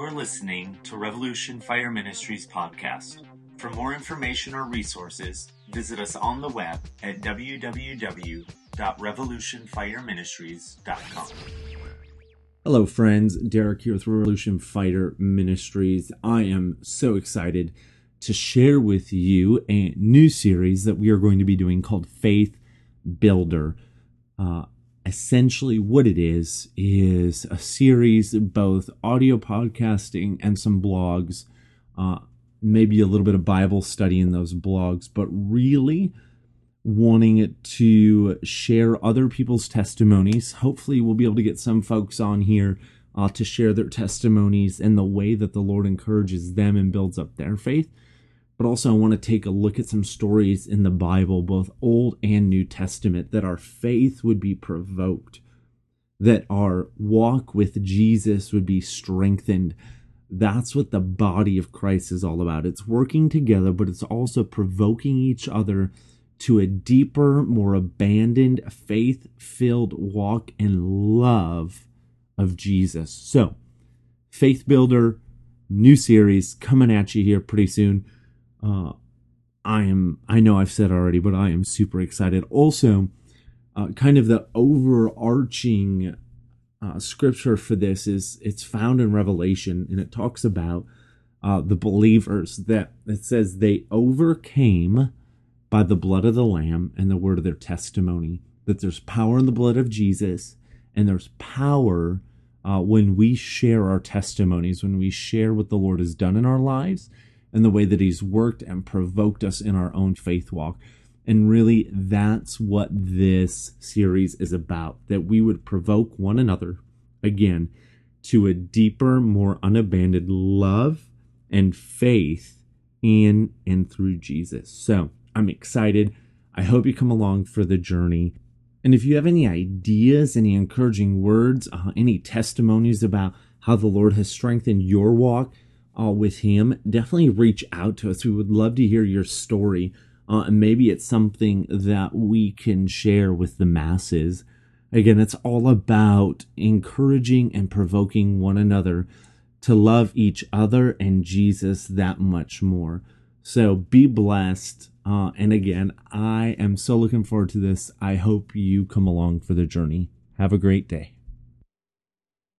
You are listening to Revolution Fire Ministries podcast. For more information or resources, visit us on the web at www.revolutionfireministries.com. Hello, friends. Derek here with Revolution Fire Ministries. I am so excited to share with you a new series that we are going to be doing called Faith Builder. Uh, essentially what it is is a series of both audio podcasting and some blogs uh, maybe a little bit of bible study in those blogs but really wanting it to share other people's testimonies. Hopefully we'll be able to get some folks on here uh, to share their testimonies and the way that the lord encourages them and builds up their faith but also I want to take a look at some stories in the Bible, both Old and New Testament, that our faith would be provoked, that our walk with Jesus would be strengthened. That's what the body of Christ is all about. It's working together, but it's also provoking each other to a deeper, more abandoned, faith filled walk and love of Jesus. So, Faith Builder, new series coming at you here pretty soon uh, I am, I know I've said already, but I am super excited. Also, uh, kind of the overarching uh, scripture for this is it's found in Revelation and it talks about uh, the believers that it says they overcame by the blood of the Lamb and the word of their testimony. That there's power in the blood of Jesus and there's power uh, when we share our testimonies, when we share what the Lord has done in our lives and the way that he's worked and provoked us in our own faith walk. And really, that's what this series is about that we would provoke one another again to a deeper, more unabandoned love and faith in and through Jesus. So I'm excited. I hope you come along for the journey. And if you have any ideas, any encouraging words, uh, any testimonies about how the Lord has strengthened your walk, uh, with him, definitely reach out to us. We would love to hear your story. Uh, and maybe it's something that we can share with the masses. Again, it's all about encouraging and provoking one another to love each other and Jesus that much more. So be blessed. Uh, and again, I am so looking forward to this. I hope you come along for the journey. Have a great day.